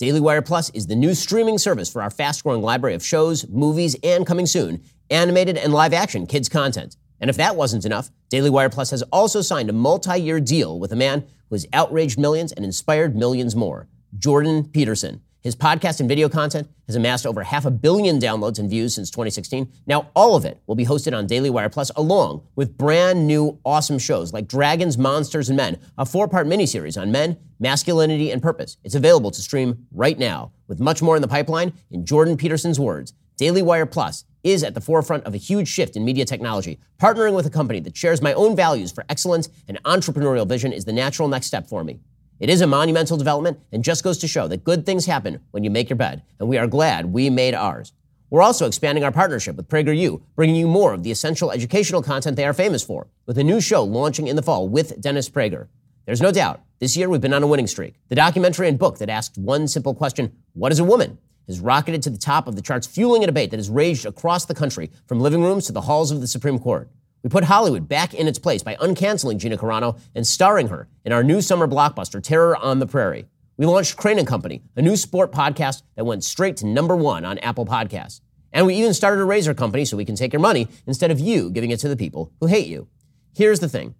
Daily Wire Plus is the new streaming service for our fast growing library of shows, movies, and coming soon, animated and live action kids content. And if that wasn't enough, Daily Wire Plus has also signed a multi year deal with a man who has outraged millions and inspired millions more Jordan Peterson. His podcast and video content has amassed over half a billion downloads and views since 2016. Now, all of it will be hosted on Daily Wire Plus, along with brand new awesome shows like Dragons, Monsters, and Men, a four part miniseries on men, masculinity, and purpose. It's available to stream right now. With much more in the pipeline, in Jordan Peterson's words, Daily Wire Plus is at the forefront of a huge shift in media technology. Partnering with a company that shares my own values for excellence and entrepreneurial vision is the natural next step for me. It is a monumental development and just goes to show that good things happen when you make your bed, and we are glad we made ours. We're also expanding our partnership with PragerU, bringing you more of the essential educational content they are famous for, with a new show launching in the fall with Dennis Prager. There's no doubt, this year we've been on a winning streak. The documentary and book that asked one simple question What is a woman? has rocketed to the top of the charts, fueling a debate that has raged across the country, from living rooms to the halls of the Supreme Court. We put Hollywood back in its place by uncanceling Gina Carano and starring her in our new summer blockbuster, Terror on the Prairie. We launched Crain and Company, a new sport podcast that went straight to number one on Apple Podcasts. And we even started a razor company so we can take your money instead of you giving it to the people who hate you. Here's the thing.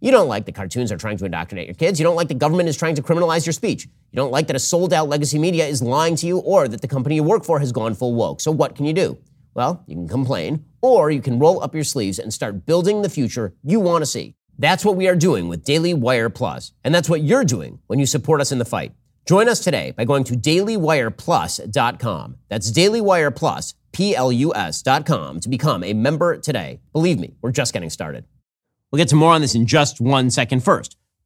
You don't like the cartoons are trying to indoctrinate your kids. You don't like the government is trying to criminalize your speech. You don't like that a sold out legacy media is lying to you or that the company you work for has gone full woke. So what can you do? Well, you can complain, or you can roll up your sleeves and start building the future you want to see. That's what we are doing with Daily Wire Plus, and that's what you're doing when you support us in the fight. Join us today by going to dailywireplus.com. That's dailywireplus, P-L-U-S.com to become a member today. Believe me, we're just getting started. We'll get to more on this in just one second first.